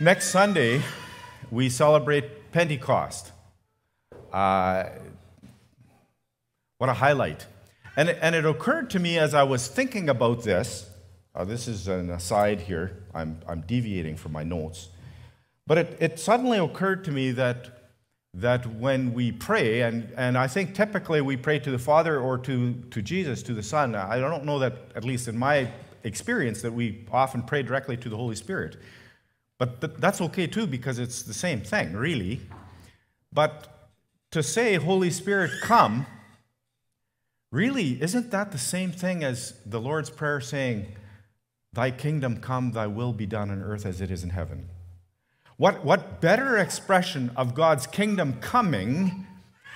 Next Sunday, we celebrate Pentecost. Uh, what a highlight. And, and it occurred to me as I was thinking about this. Uh, this is an aside here, I'm, I'm deviating from my notes. But it, it suddenly occurred to me that, that when we pray, and, and I think typically we pray to the Father or to, to Jesus, to the Son. I don't know that, at least in my experience, that we often pray directly to the Holy Spirit. But th- that's okay too because it's the same thing, really. But to say, Holy Spirit, come, really, isn't that the same thing as the Lord's Prayer saying, Thy kingdom come, thy will be done on earth as it is in heaven? What, what better expression of God's kingdom coming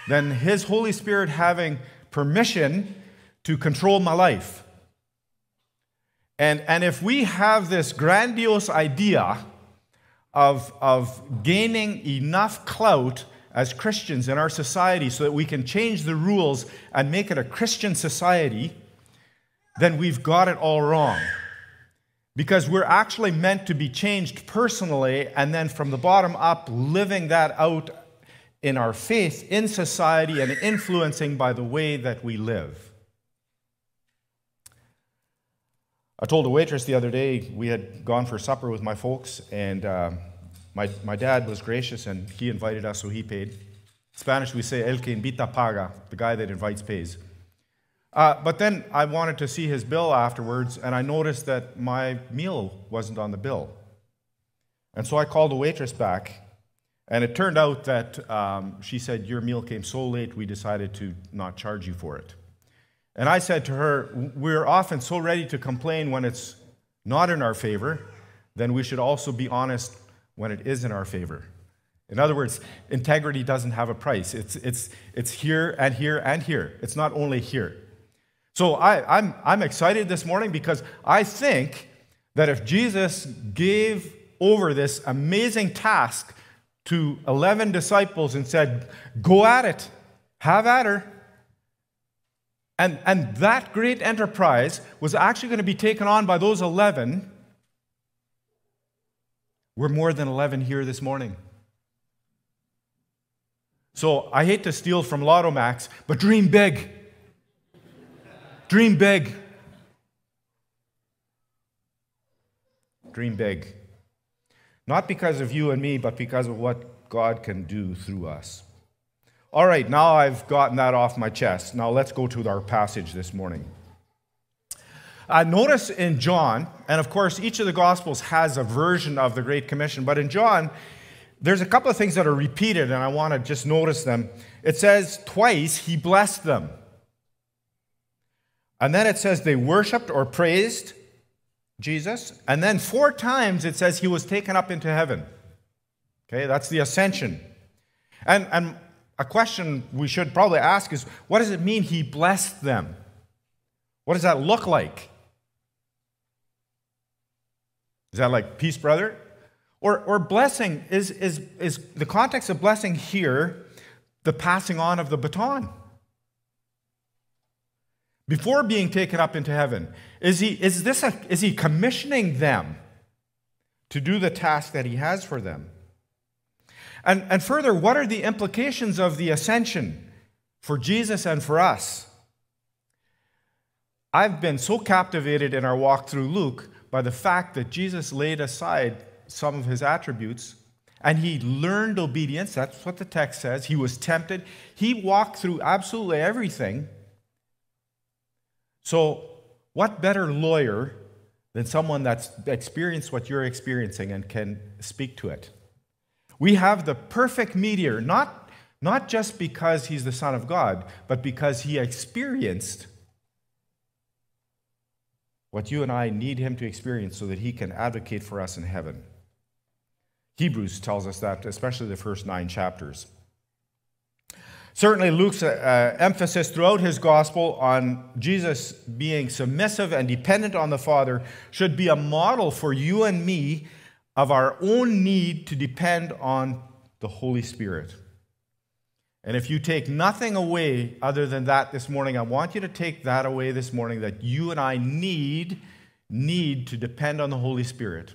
than His Holy Spirit having permission to control my life? And, and if we have this grandiose idea of, of gaining enough clout as Christians in our society so that we can change the rules and make it a Christian society, then we've got it all wrong. Because we're actually meant to be changed personally and then from the bottom up living that out in our faith in society and influencing by the way that we live. I told a waitress the other day we had gone for supper with my folks, and uh, my, my dad was gracious and he invited us, so he paid. In Spanish, we say el que invita paga, the guy that invites pays. Uh, but then I wanted to see his bill afterwards, and I noticed that my meal wasn't on the bill. And so I called the waitress back, and it turned out that um, she said, Your meal came so late, we decided to not charge you for it. And I said to her, We're often so ready to complain when it's not in our favor, then we should also be honest when it is in our favor. In other words, integrity doesn't have a price. It's, it's, it's here and here and here. It's not only here. So I, I'm, I'm excited this morning because I think that if Jesus gave over this amazing task to 11 disciples and said, Go at it, have at her, and, and that great enterprise was actually going to be taken on by those 11. We're more than 11 here this morning. So I hate to steal from Lotto Max, but dream big. Dream big. Dream big. Not because of you and me, but because of what God can do through us. All right, now I've gotten that off my chest. Now let's go to our passage this morning. Uh, notice in John, and of course, each of the Gospels has a version of the Great Commission, but in John, there's a couple of things that are repeated, and I want to just notice them. It says twice, he blessed them. And then it says they worshiped or praised Jesus. And then four times it says he was taken up into heaven. Okay, that's the ascension. And, and a question we should probably ask is what does it mean he blessed them? What does that look like? Is that like peace, brother? Or, or blessing, is, is, is the context of blessing here the passing on of the baton? Before being taken up into heaven, is he, is this a, is he commissioning them to do the task that he has for them? And, and further, what are the implications of the ascension for Jesus and for us? I've been so captivated in our walk through Luke by the fact that Jesus laid aside some of his attributes and he learned obedience. That's what the text says. He was tempted. He walked through absolutely everything. So, what better lawyer than someone that's experienced what you're experiencing and can speak to it? We have the perfect mediator, not, not just because he's the Son of God, but because he experienced what you and I need him to experience so that he can advocate for us in heaven. Hebrews tells us that, especially the first nine chapters. Certainly, Luke's uh, emphasis throughout his gospel on Jesus being submissive and dependent on the Father should be a model for you and me of our own need to depend on the Holy Spirit. And if you take nothing away other than that this morning, I want you to take that away this morning that you and I need need to depend on the Holy Spirit.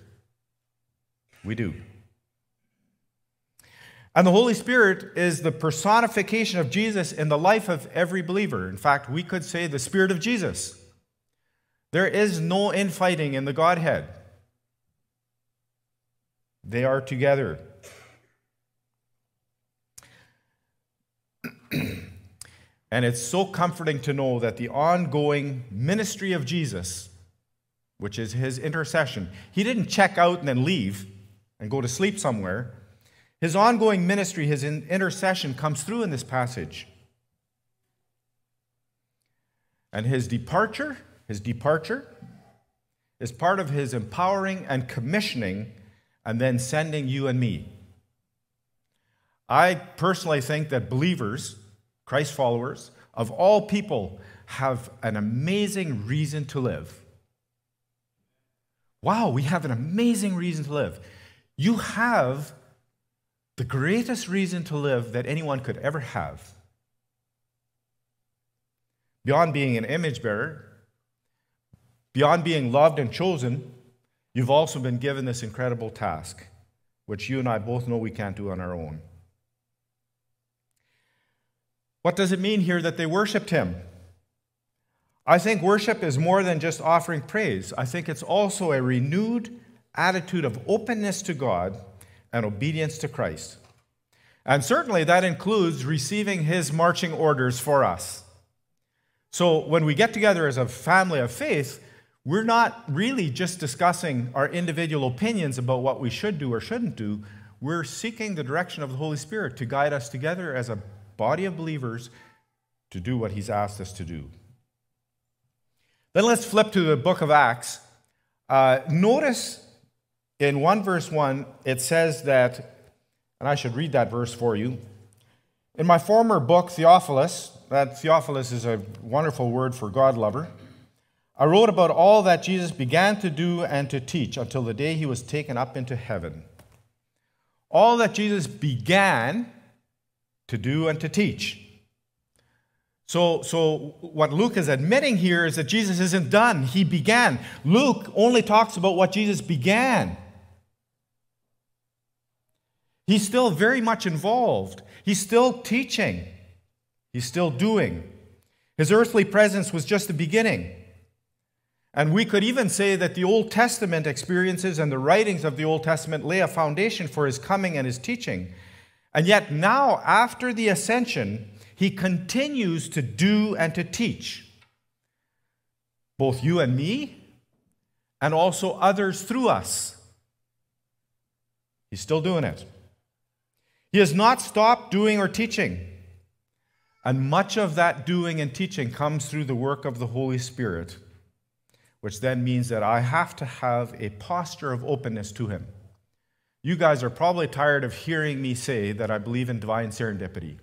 We do. And the Holy Spirit is the personification of Jesus in the life of every believer. In fact, we could say the Spirit of Jesus. There is no infighting in the Godhead, they are together. and it's so comforting to know that the ongoing ministry of Jesus, which is his intercession, he didn't check out and then leave and go to sleep somewhere. His ongoing ministry, his intercession comes through in this passage. And his departure, his departure is part of his empowering and commissioning and then sending you and me. I personally think that believers, Christ followers, of all people, have an amazing reason to live. Wow, we have an amazing reason to live. You have the greatest reason to live that anyone could ever have. Beyond being an image bearer, beyond being loved and chosen, you've also been given this incredible task, which you and I both know we can't do on our own. What does it mean here that they worshiped him? I think worship is more than just offering praise. I think it's also a renewed attitude of openness to God and obedience to Christ. And certainly that includes receiving his marching orders for us. So when we get together as a family of faith, we're not really just discussing our individual opinions about what we should do or shouldn't do. We're seeking the direction of the Holy Spirit to guide us together as a body of believers to do what he's asked us to do. Then let's flip to the book of Acts. Uh, notice in 1 verse 1, it says that, and I should read that verse for you. In my former book, Theophilus, that Theophilus is a wonderful word for God lover, I wrote about all that Jesus began to do and to teach until the day he was taken up into heaven. All that Jesus began to do and to teach. So, so what Luke is admitting here is that Jesus isn't done. He began. Luke only talks about what Jesus began. He's still very much involved. He's still teaching. He's still doing. His earthly presence was just the beginning. And we could even say that the Old Testament experiences and the writings of the Old Testament lay a foundation for his coming and his teaching. And yet, now, after the ascension, he continues to do and to teach both you and me, and also others through us. He's still doing it. He has not stopped doing or teaching. And much of that doing and teaching comes through the work of the Holy Spirit, which then means that I have to have a posture of openness to Him. You guys are probably tired of hearing me say that I believe in divine serendipity.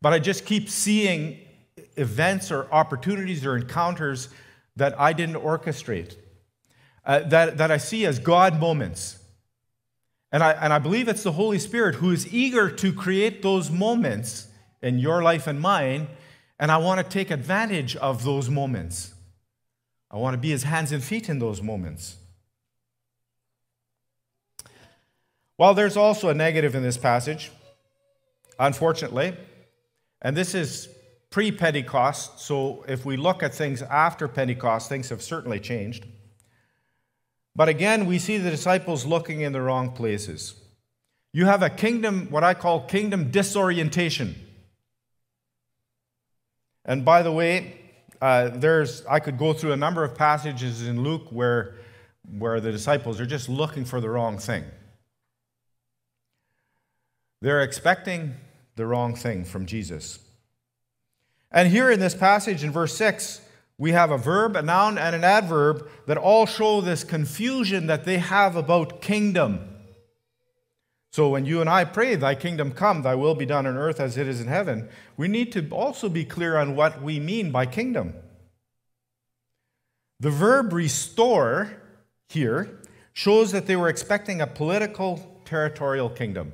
But I just keep seeing events or opportunities or encounters that I didn't orchestrate, uh, that, that I see as God moments and I, and I believe it's the Holy Spirit who is eager to create those moments in your life and mine. And I want to take advantage of those moments. I want to be his hands and feet in those moments. Well, there's also a negative in this passage, unfortunately. And this is pre Pentecost. So if we look at things after Pentecost, things have certainly changed. But again, we see the disciples looking in the wrong places. You have a kingdom, what I call kingdom disorientation. And by the way, uh, there's I could go through a number of passages in Luke where, where the disciples are just looking for the wrong thing. They're expecting the wrong thing from Jesus. And here in this passage in verse 6, we have a verb, a noun, and an adverb that all show this confusion that they have about kingdom. So when you and I pray, Thy kingdom come, Thy will be done on earth as it is in heaven, we need to also be clear on what we mean by kingdom. The verb restore here shows that they were expecting a political territorial kingdom.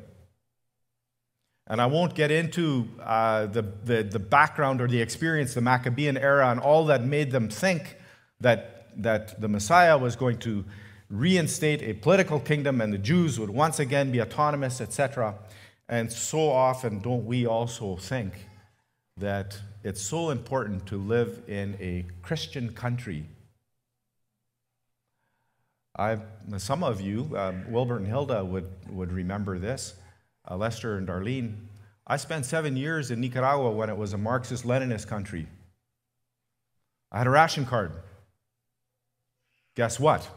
And I won't get into uh, the, the, the, background or the experience, the Maccabean era, and all that made them think that, that the Messiah was going to reinstate a political kingdom and the Jews would once again be autonomous, etc. And so often, don't we also think that it's so important to live in a Christian country? I've, some of you, um, Wilbert and Hilda, would, would remember this. Uh, Lester and Darlene. I spent seven years in Nicaragua when it was a Marxist Leninist country. I had a ration card. Guess what?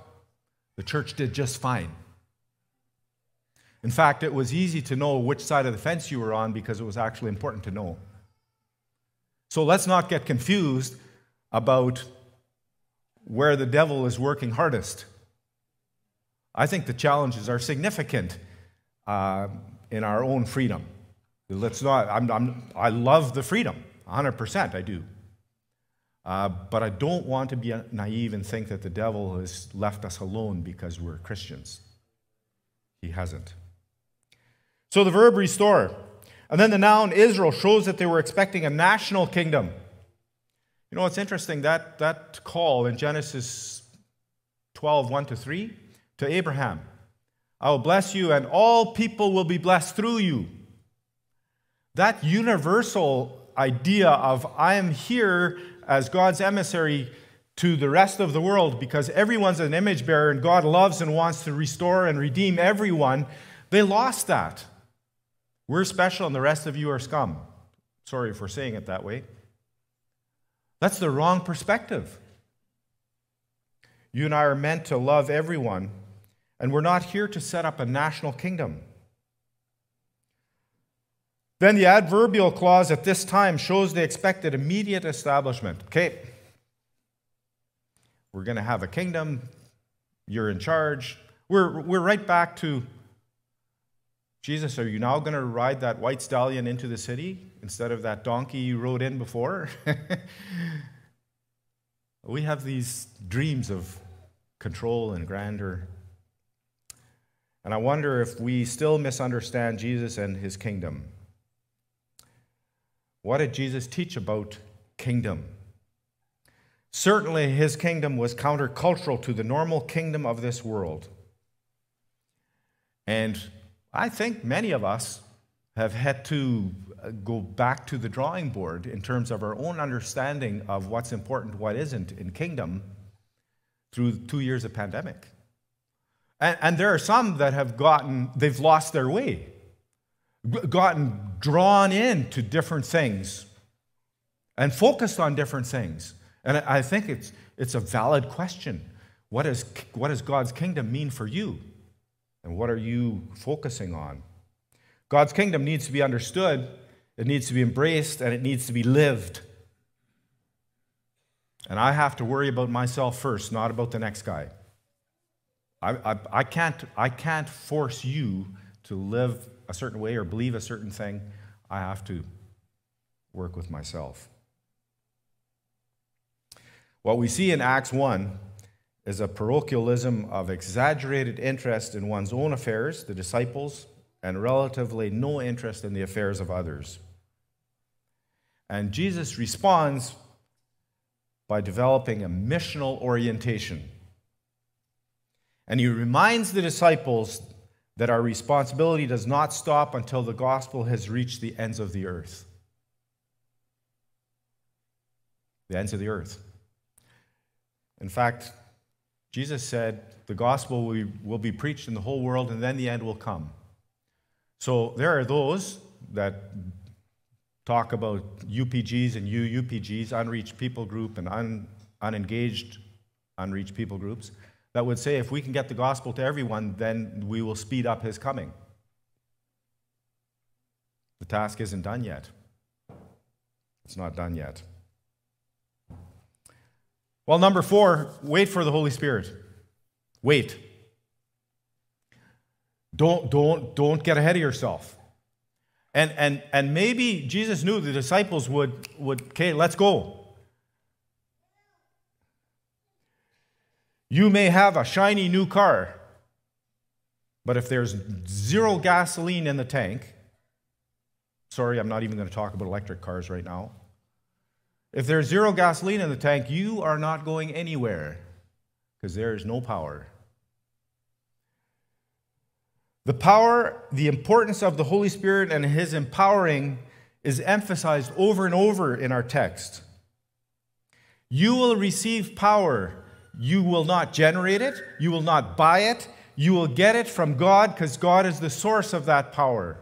The church did just fine. In fact, it was easy to know which side of the fence you were on because it was actually important to know. So let's not get confused about where the devil is working hardest. I think the challenges are significant uh, in our own freedom. Let's not, I'm, I'm, i love the freedom, 100%, I do. Uh, but I don't want to be naive and think that the devil has left us alone because we're Christians. He hasn't. So the verb restore. And then the noun Israel shows that they were expecting a national kingdom. You know, it's interesting that that call in Genesis 12, 1 to 3, to Abraham I will bless you, and all people will be blessed through you. That universal idea of I am here as God's emissary to the rest of the world because everyone's an image bearer and God loves and wants to restore and redeem everyone, they lost that. We're special and the rest of you are scum. Sorry for saying it that way. That's the wrong perspective. You and I are meant to love everyone, and we're not here to set up a national kingdom. Then the adverbial clause at this time shows the expected immediate establishment. Okay, we're going to have a kingdom, you're in charge. We're, we're right back to Jesus, are you now going to ride that white stallion into the city instead of that donkey you rode in before? we have these dreams of control and grandeur. And I wonder if we still misunderstand Jesus and his kingdom. What did Jesus teach about kingdom? Certainly, his kingdom was countercultural to the normal kingdom of this world. And I think many of us have had to uh, go back to the drawing board in terms of our own understanding of what's important, what isn't in kingdom through two years of pandemic. And, and there are some that have gotten, they've lost their way gotten drawn into different things and focused on different things. And I think it's, it's a valid question. What, is, what does God's kingdom mean for you? And what are you focusing on? God's kingdom needs to be understood, it needs to be embraced, and it needs to be lived. And I have to worry about myself first, not about the next guy. I, I, I, can't, I can't force you to live a certain way or believe a certain thing, I have to work with myself. What we see in Acts 1 is a parochialism of exaggerated interest in one's own affairs, the disciples, and relatively no interest in the affairs of others. And Jesus responds by developing a missional orientation. And he reminds the disciples that our responsibility does not stop until the gospel has reached the ends of the earth. The ends of the earth. In fact, Jesus said the gospel will be preached in the whole world and then the end will come. So there are those that talk about UPGs and UUPGs, unreached people group, and un, unengaged unreached people groups that would say if we can get the gospel to everyone, then we will speed up his coming. The task isn't done yet. It's not done yet. Well, number four, wait for the Holy Spirit. Wait. Don't, don't, don't get ahead of yourself. And, and, and maybe Jesus knew the disciples would, would okay, let's go. You may have a shiny new car, but if there's zero gasoline in the tank, sorry, I'm not even going to talk about electric cars right now. If there's zero gasoline in the tank, you are not going anywhere because there is no power. The power, the importance of the Holy Spirit and His empowering is emphasized over and over in our text. You will receive power. You will not generate it, you will not buy it, you will get it from God because God is the source of that power.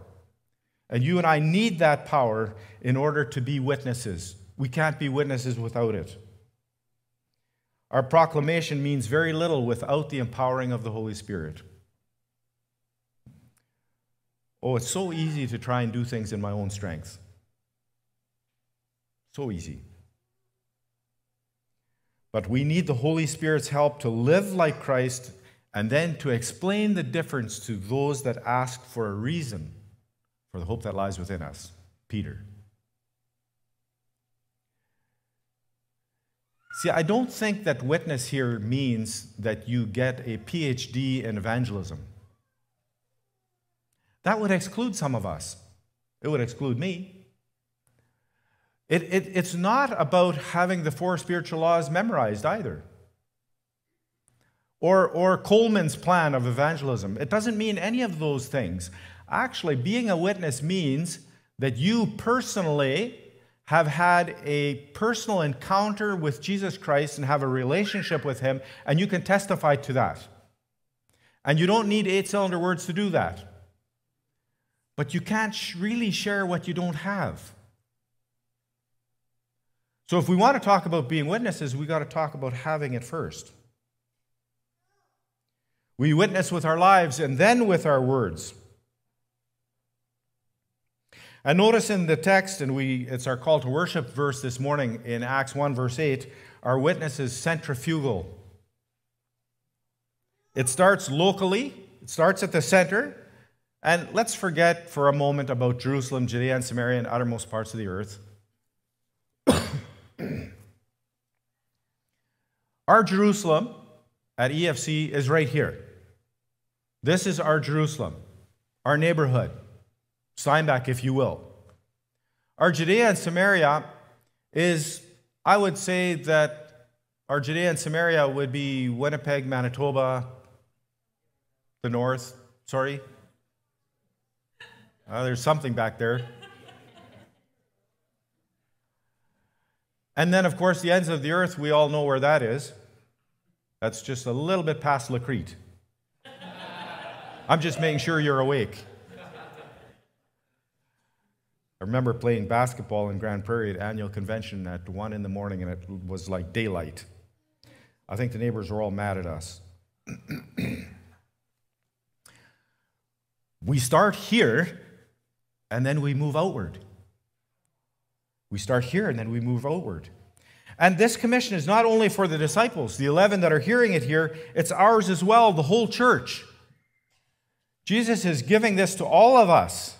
And you and I need that power in order to be witnesses. We can't be witnesses without it. Our proclamation means very little without the empowering of the Holy Spirit. Oh, it's so easy to try and do things in my own strength. So easy. But we need the Holy Spirit's help to live like Christ and then to explain the difference to those that ask for a reason for the hope that lies within us. Peter. See, I don't think that witness here means that you get a PhD in evangelism. That would exclude some of us. It would exclude me. It, it, it's not about having the four spiritual laws memorized either. Or, or Coleman's plan of evangelism. It doesn't mean any of those things. Actually, being a witness means that you personally have had a personal encounter with Jesus Christ and have a relationship with Him, and you can testify to that. And you don't need eight cylinder words to do that. But you can't really share what you don't have. So, if we want to talk about being witnesses, we've got to talk about having it first. We witness with our lives and then with our words. And notice in the text, and we, it's our call to worship verse this morning in Acts 1, verse 8, our witness is centrifugal. It starts locally, it starts at the center. And let's forget for a moment about Jerusalem, Judea, and Samaria, and uttermost parts of the earth. Our Jerusalem at EFC is right here. This is our Jerusalem, our neighborhood. Steinbach, if you will. Our Judea and Samaria is, I would say that our Judea and Samaria would be Winnipeg, Manitoba, the north. Sorry. Uh, there's something back there. And then, of course, the ends of the earth, we all know where that is. That's just a little bit past La Crete. I'm just making sure you're awake. I remember playing basketball in Grande Prairie at annual convention at 1 in the morning, and it was like daylight. I think the neighbors were all mad at us. we start here, and then we move outward. We start here, and then we move outward. And this commission is not only for the disciples, the 11 that are hearing it here, it's ours as well, the whole church. Jesus is giving this to all of us.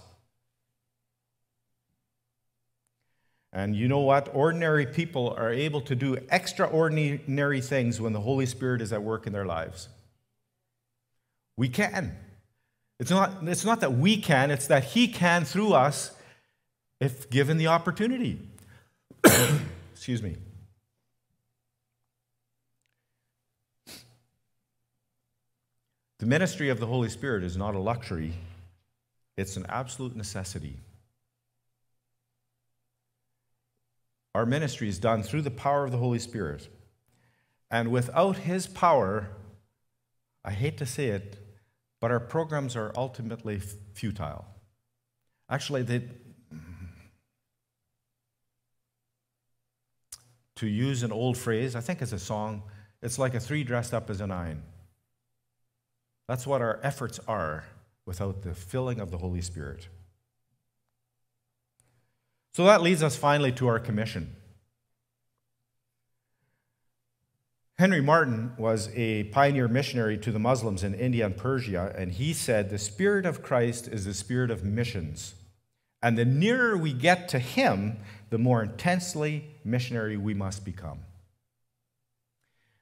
And you know what? Ordinary people are able to do extraordinary things when the Holy Spirit is at work in their lives. We can. It's not, it's not that we can, it's that He can through us if given the opportunity. Excuse me. The ministry of the Holy Spirit is not a luxury, it's an absolute necessity. Our ministry is done through the power of the Holy Spirit. And without His power, I hate to say it, but our programs are ultimately futile. Actually, they, to use an old phrase, I think it's a song, it's like a three dressed up as a nine. That's what our efforts are without the filling of the Holy Spirit. So that leads us finally to our commission. Henry Martyn was a pioneer missionary to the Muslims in India and Persia, and he said, The Spirit of Christ is the spirit of missions. And the nearer we get to Him, the more intensely missionary we must become.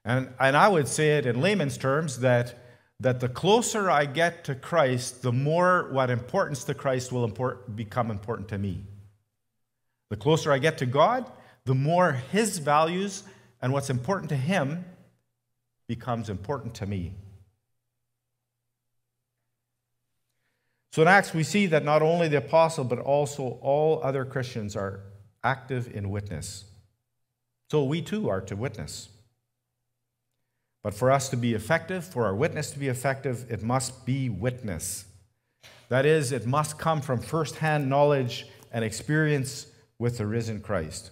And, and I would say it in layman's terms that, that the closer I get to Christ, the more what importance to Christ will import, become important to me. The closer I get to God, the more His values and what's important to Him becomes important to me. So in Acts, we see that not only the apostle, but also all other Christians are active in witness. So we too are to witness. But for us to be effective, for our witness to be effective, it must be witness. That is, it must come from firsthand knowledge and experience with the risen Christ.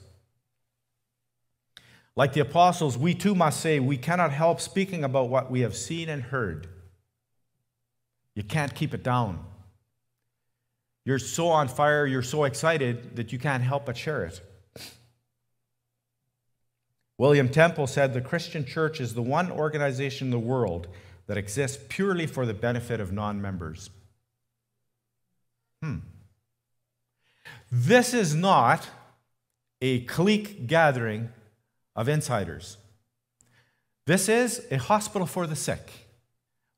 Like the apostles, we too must say we cannot help speaking about what we have seen and heard. You can't keep it down. You're so on fire, you're so excited that you can't help but share it. William Temple said the Christian church is the one organization in the world that exists purely for the benefit of non members. Hmm. This is not a clique gathering of insiders. This is a hospital for the sick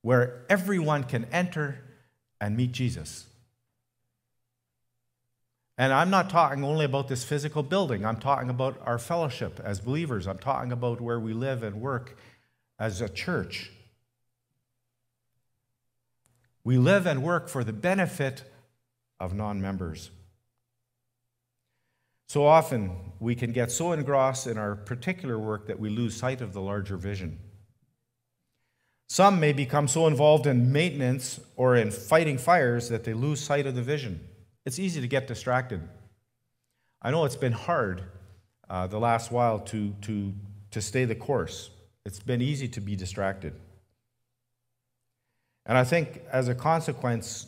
where everyone can enter and meet Jesus. And I'm not talking only about this physical building. I'm talking about our fellowship as believers. I'm talking about where we live and work as a church. We live and work for the benefit of non members. So often we can get so engrossed in our particular work that we lose sight of the larger vision. Some may become so involved in maintenance or in fighting fires that they lose sight of the vision. It's easy to get distracted. I know it's been hard uh, the last while to, to, to stay the course. It's been easy to be distracted. And I think as a consequence,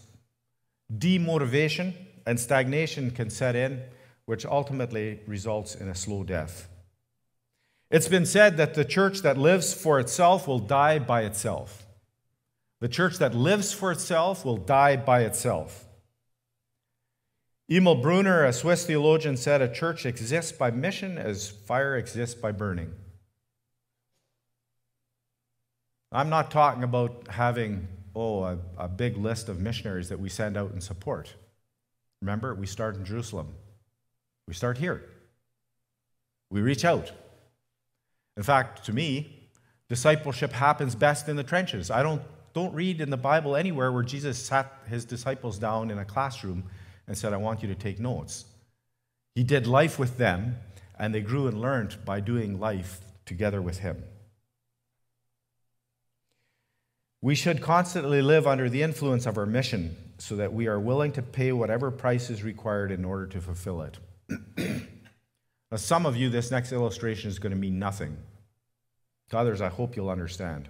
demotivation and stagnation can set in, which ultimately results in a slow death. It's been said that the church that lives for itself will die by itself. The church that lives for itself will die by itself. Emil Brunner, a Swiss theologian, said a church exists by mission as fire exists by burning. I'm not talking about having, oh, a, a, big list of missionaries that we send out and support. Remember, we start in Jerusalem. We start here. We reach out. In fact, to me, discipleship happens best in the trenches. I don't, don't read in the Bible anywhere where Jesus sat his disciples down in a classroom and said, I want you to take notes. He did life with them, and they grew and learned by doing life together with him. We should constantly live under the influence of our mission so that we are willing to pay whatever price is required in order to fulfill it. now, some of you, this next illustration is going to mean nothing. To others, I hope you'll understand.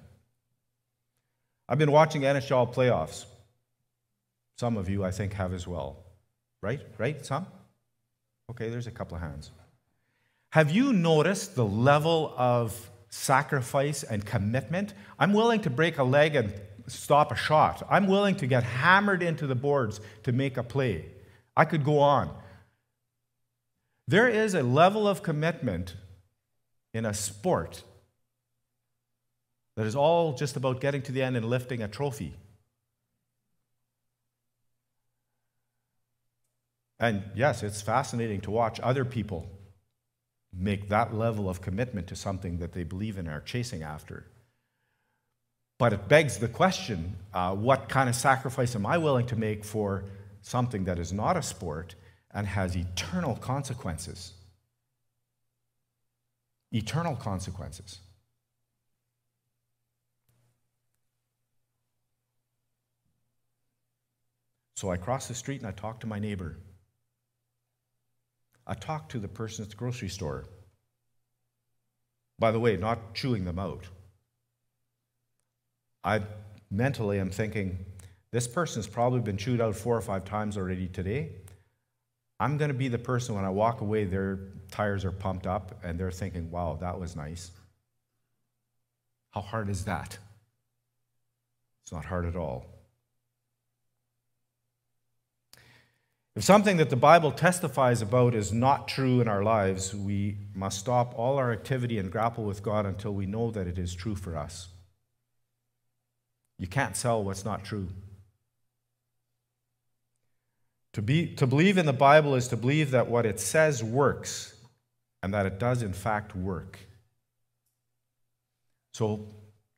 I've been watching NHL playoffs. Some of you, I think, have as well. Right? Right? Some? Okay, there's a couple of hands. Have you noticed the level of sacrifice and commitment? I'm willing to break a leg and stop a shot. I'm willing to get hammered into the boards to make a play. I could go on. There is a level of commitment in a sport that is all just about getting to the end and lifting a trophy. And yes, it's fascinating to watch other people make that level of commitment to something that they believe in and are chasing after. But it begs the question uh, what kind of sacrifice am I willing to make for something that is not a sport and has eternal consequences? Eternal consequences. So I cross the street and I talk to my neighbor. I talked to the person at the grocery store. By the way, not chewing them out. I mentally am thinking, this person's probably been chewed out four or five times already today. I'm going to be the person when I walk away, their tires are pumped up and they're thinking, wow, that was nice. How hard is that? It's not hard at all. If something that the Bible testifies about is not true in our lives, we must stop all our activity and grapple with God until we know that it is true for us. You can't sell what's not true. To, be, to believe in the Bible is to believe that what it says works and that it does, in fact, work. So,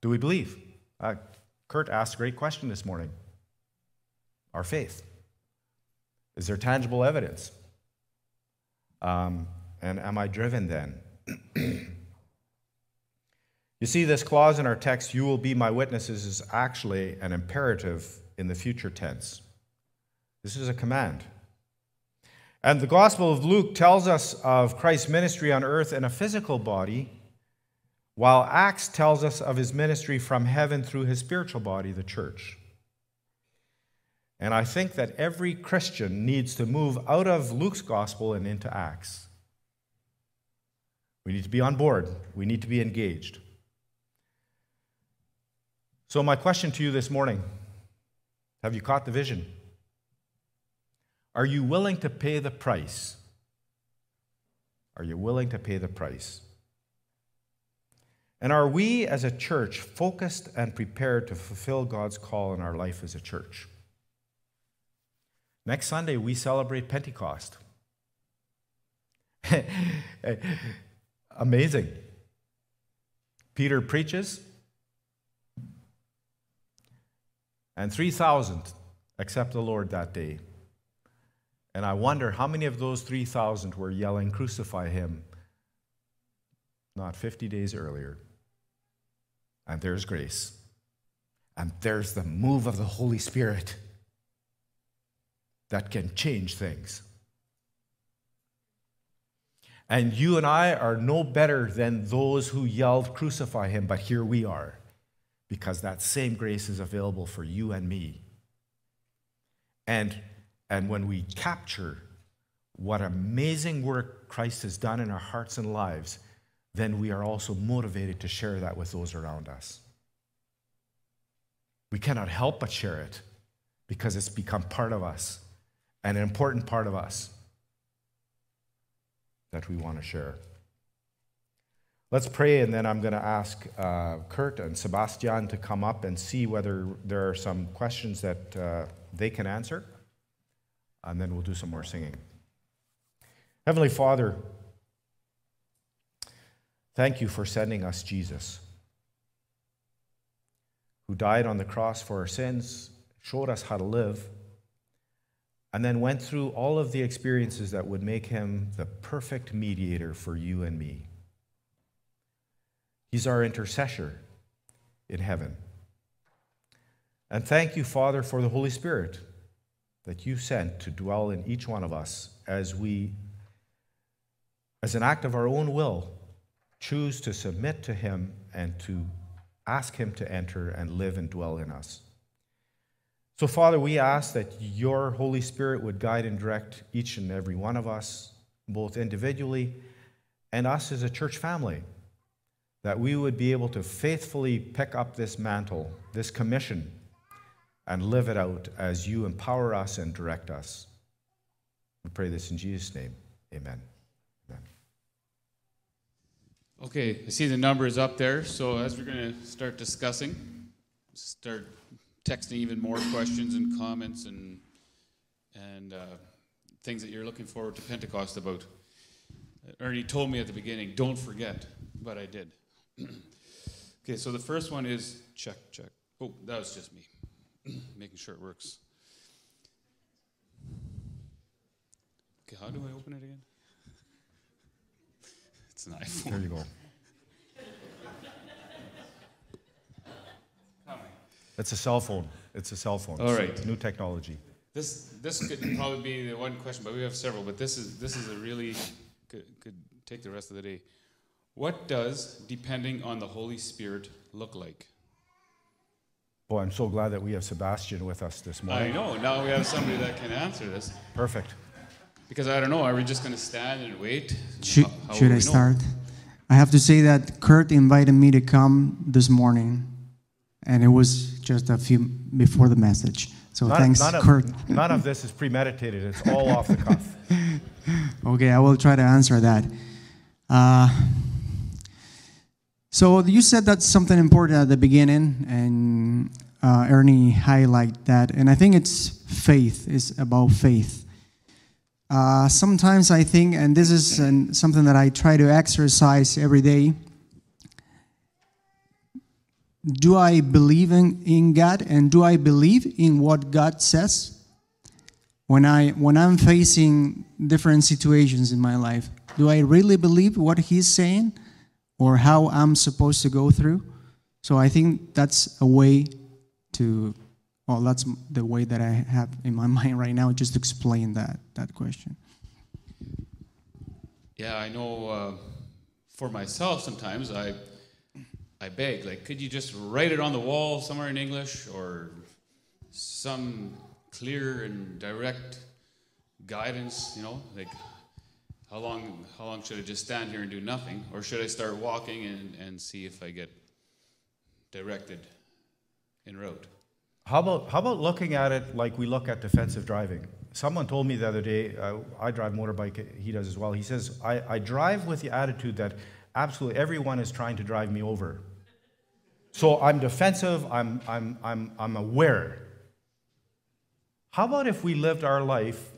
do we believe? Uh, Kurt asked a great question this morning. our faith? Is there tangible evidence? Um, and am I driven then? you see, this clause in our text, you will be my witnesses, is actually an imperative in the future tense. This is a command. And the Gospel of Luke tells us of Christ's ministry on earth in a physical body, while Acts tells us of his ministry from heaven through his spiritual body, the church. And I think that every Christian needs to move out of Luke's gospel and into Acts. We need to be on board, we need to be engaged. So, my question to you this morning have you caught the vision? Are you willing to pay the price? Are you willing to pay the price? And are we as a church focused and prepared to fulfill God's call in our life as a church? Next Sunday, we celebrate Pentecost. Amazing. Peter preaches, and 3,000 accept the Lord that day. And I wonder how many of those 3,000 were yelling, Crucify him, not 50 days earlier. And there's grace. And there's the move of the Holy Spirit that can change things. And you and I are no better than those who yelled, Crucify him, but here we are, because that same grace is available for you and me. And and when we capture what amazing work Christ has done in our hearts and lives, then we are also motivated to share that with those around us. We cannot help but share it because it's become part of us, an important part of us that we want to share. Let's pray, and then I'm going to ask uh, Kurt and Sebastian to come up and see whether there are some questions that uh, they can answer and then we'll do some more singing. Heavenly Father, thank you for sending us Jesus, who died on the cross for our sins, showed us how to live, and then went through all of the experiences that would make him the perfect mediator for you and me. He's our intercessor in heaven. And thank you, Father, for the Holy Spirit that you sent to dwell in each one of us as we, as an act of our own will, choose to submit to Him and to ask Him to enter and live and dwell in us. So, Father, we ask that your Holy Spirit would guide and direct each and every one of us, both individually and us as a church family, that we would be able to faithfully pick up this mantle, this commission and live it out as you empower us and direct us. We pray this in Jesus' name. Amen. Amen. Okay, I see the numbers up there. So as we're going to start discussing, start texting even more questions and comments and and uh, things that you're looking forward to Pentecost about. Ernie told me at the beginning, don't forget, but I did. okay, so the first one is check, check. Oh, that was just me. making sure it works. Okay, how do I open it again? It's an iPhone. There you go. It's a cell phone. It's a cell phone. All right. New technology. This this could probably be the one question, but we have several. But this is this is a really could, could take the rest of the day. What does depending on the Holy Spirit look like? Boy, I'm so glad that we have Sebastian with us this morning. I know. Now we have somebody that can answer this. Perfect. Because I don't know, are we just going to stand and wait? Should, how, how should I start? I have to say that Kurt invited me to come this morning, and it was just a few before the message. So none, thanks, none Kurt. None of this is premeditated. It's all off the cuff. okay, I will try to answer that. Uh, so you said that's something important at the beginning, and uh, Ernie highlight that, and I think it's faith. It's about faith. Uh, sometimes I think, and this is an, something that I try to exercise every day. Do I believe in, in God, and do I believe in what God says? when I when I'm facing different situations in my life, do I really believe what he's saying or how I'm supposed to go through? So I think that's a way to well that's the way that I have in my mind right now just to explain that that question. Yeah, I know uh, for myself sometimes I I beg like could you just write it on the wall somewhere in English or some clear and direct guidance, you know, like how long how long should I just stand here and do nothing or should I start walking and, and see if I get directed en route? How about, how about looking at it like we look at defensive driving? Someone told me the other day, uh, I drive motorbike, he does as well. He says, I, I drive with the attitude that absolutely everyone is trying to drive me over. So I'm defensive, I'm, I'm, I'm, I'm aware. How about if we lived our life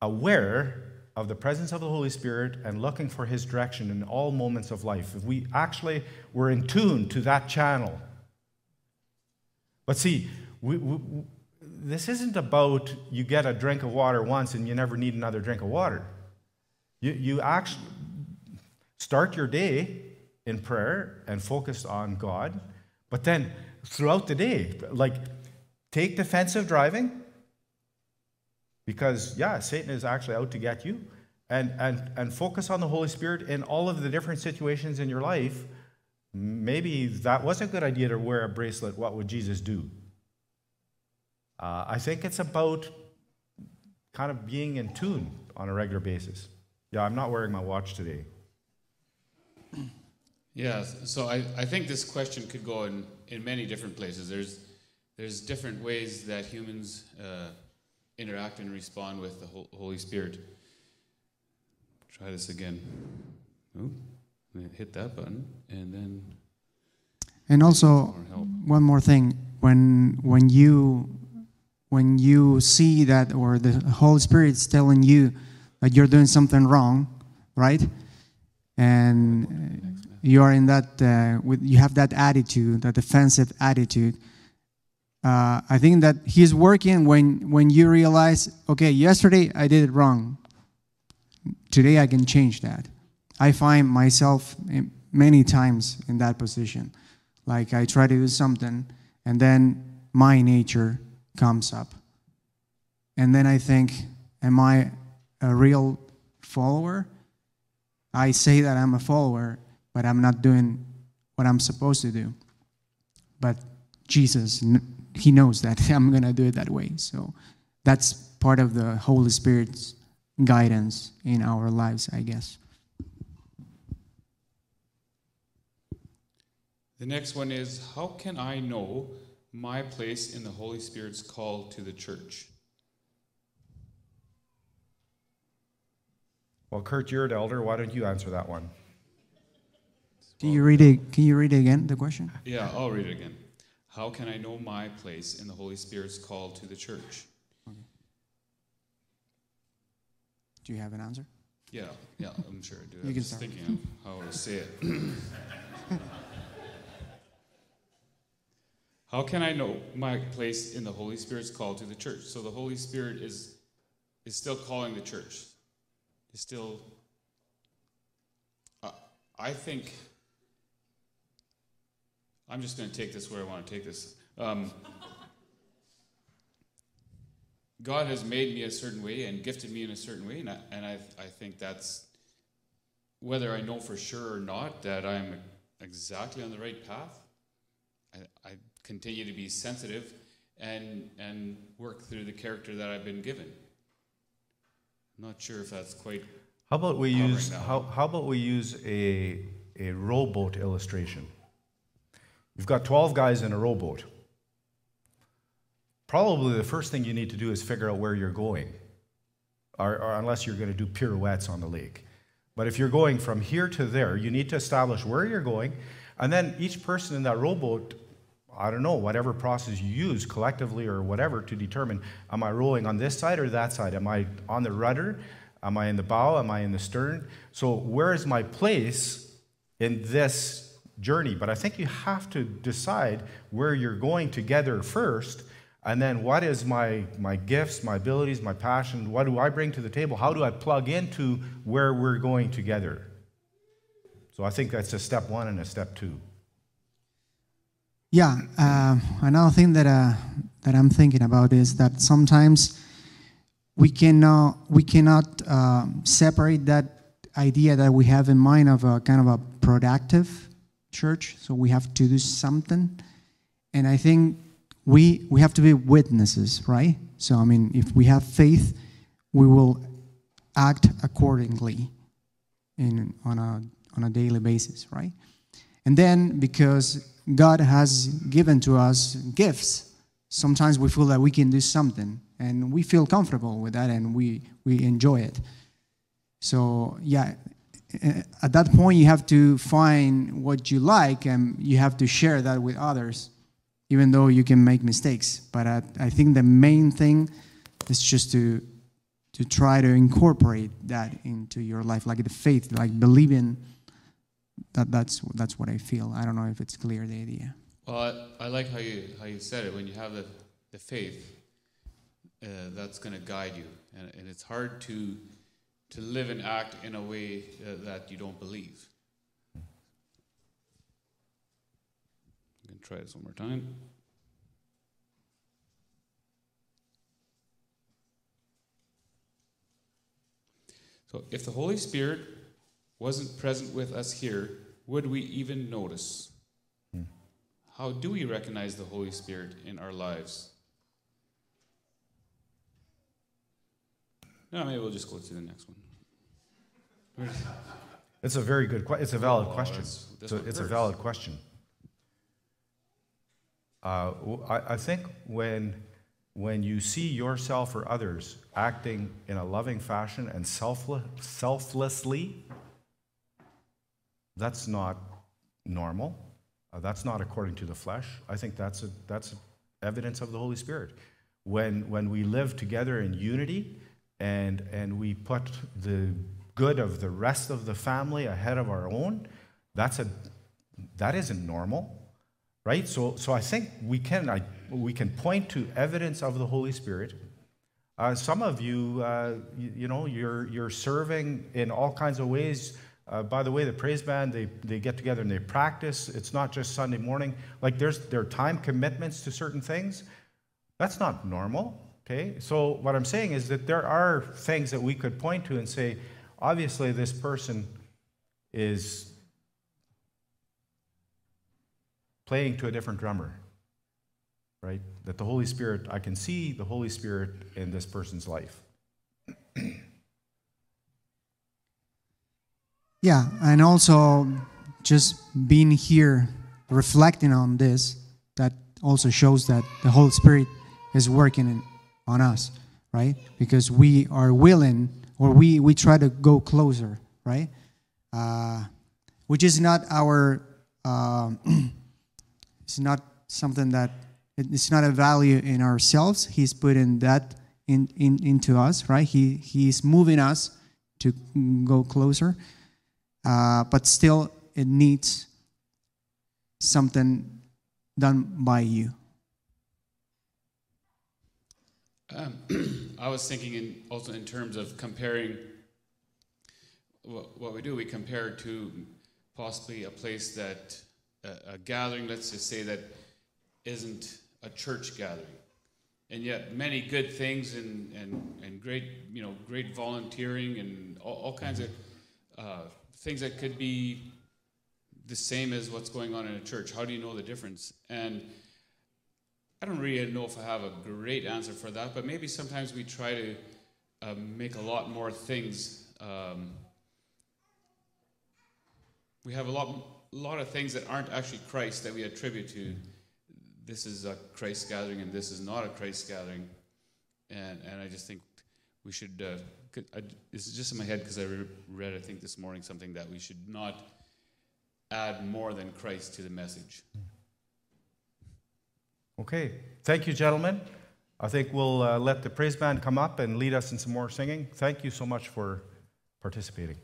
aware of the presence of the Holy Spirit and looking for His direction in all moments of life? If we actually were in tune to that channel. But see, we, we, this isn't about you get a drink of water once and you never need another drink of water. You, you actually start your day in prayer and focused on God, but then throughout the day, like take defensive driving, because, yeah, Satan is actually out to get you, and, and, and focus on the Holy Spirit in all of the different situations in your life. Maybe that was a good idea to wear a bracelet. What would Jesus do? Uh, I think it's about kind of being in tune on a regular basis. Yeah, I'm not wearing my watch today. Yeah, so I, I think this question could go in, in many different places. There's, there's different ways that humans uh, interact and respond with the Holy Spirit. Try this again. Oh, hit that button, and then. And also, one more thing: when when you when you see that, or the Holy Spirit is telling you that you're doing something wrong, right? And you are in that, uh, with, you have that attitude, that defensive attitude uh, I think that He's working when, when you realize, okay, yesterday I did it wrong. Today I can change that. I find myself many times in that position. Like I try to do something, and then my nature comes up. And then I think, am I a real follower? I say that I'm a follower, but I'm not doing what I'm supposed to do. But Jesus he knows that I'm going to do it that way. So that's part of the Holy Spirit's guidance in our lives, I guess. The next one is How can I know my place in the Holy Spirit's call to the church? Well, Kurt, you're an elder. Why don't you answer that one? Can you read it? Can you read it again? The question? Yeah, I'll read it again. How can I know my place in the Holy Spirit's call to the church? Okay. Do you have an answer? Yeah, yeah, I'm sure I do. You I can was start. thinking of how to say it. how can I know my place in the Holy Spirit's call to the church? So the Holy Spirit is is still calling the church. Is still. Uh, I think I'm just going to take this where I want to take this. Um, God has made me a certain way and gifted me in a certain way, and I, and I, I think that's whether I know for sure or not that I'm exactly on the right path. I, I continue to be sensitive and and work through the character that I've been given. I'm not sure if that's quite. How about we use how, how about we use a a rowboat illustration? You've got 12 guys in a rowboat. Probably the first thing you need to do is figure out where you're going, or, or unless you're going to do pirouettes on the lake. But if you're going from here to there, you need to establish where you're going, and then each person in that rowboat I don't know, whatever process you use collectively or whatever to determine am I rolling on this side or that side? Am I on the rudder? Am I in the bow? Am I in the stern? So, where is my place in this journey, but I think you have to decide where you're going together first, And then what is my, my gifts, my abilities, my passion? What do I bring to the table? How do I plug into where we're going together? So I think that's a step one and a step two. Yeah, uh, another thing that uh, that I'm thinking about is that sometimes we cannot we cannot uh, separate that idea that we have in mind of a kind of a productive church. So we have to do something, and I think we we have to be witnesses, right? So I mean, if we have faith, we will act accordingly in on a on a daily basis, right? And then because God has given to us gifts, sometimes we feel that we can do something and we feel comfortable with that and we, we enjoy it. So, yeah, at that point, you have to find what you like and you have to share that with others, even though you can make mistakes. But I, I think the main thing is just to, to try to incorporate that into your life, like the faith, like believing that that's that's what I feel. I don't know if it's clear the idea. Well, I, I like how you how you said it. When you have the the faith, uh, that's going to guide you, and, and it's hard to to live and act in a way uh, that you don't believe. I'm going to try this one more time. So, if the Holy Spirit wasn't present with us here, would we even notice? Hmm. How do we recognize the Holy Spirit in our lives? No, maybe we'll just go to the next one. It's a very good question. It's a valid oh, question. That's, that's so it's a valid question. Uh, I, I think when, when you see yourself or others acting in a loving fashion and selfless, selflessly, that's not normal. Uh, that's not according to the flesh. I think that's, a, that's evidence of the Holy Spirit. When, when we live together in unity and, and we put the good of the rest of the family ahead of our own, that's a, that isn't normal, right? So, so I think we can, I, we can point to evidence of the Holy Spirit. Uh, some of you, uh, you, you know, you're, you're serving in all kinds of ways uh, by the way, the praise band, they, they get together and they practice. It's not just Sunday morning. Like there's there are time commitments to certain things. That's not normal. Okay? So what I'm saying is that there are things that we could point to and say, obviously this person is playing to a different drummer. Right? That the Holy Spirit, I can see the Holy Spirit in this person's life. Yeah, and also just being here, reflecting on this, that also shows that the Holy Spirit is working in, on us, right? Because we are willing, or we, we try to go closer, right? Uh, which is not our, uh, it's not something that, it's not a value in ourselves. He's putting that in, in, into us, right? He, he's moving us to go closer uh, but still it needs something done by you. Um, I was thinking in, also in terms of comparing what, what, we do. We compare to possibly a place that a, a gathering, let's just say that isn't a church gathering, and yet many good things and and, and great you know great volunteering and all, all kinds of uh, things that could be the same as what's going on in a church. How do you know the difference? And I don't really know if I have a great answer for that, but maybe sometimes we try to um, make a lot more things. Um, we have a lot, a lot of things that aren't actually Christ that we attribute to. This is a Christ gathering, and this is not a Christ gathering. And and I just think we should uh, I, this is just in my head because I re- read, I think this morning, something that we should not add more than Christ to the message. Okay. Thank you, gentlemen. I think we'll uh, let the praise band come up and lead us in some more singing. Thank you so much for participating.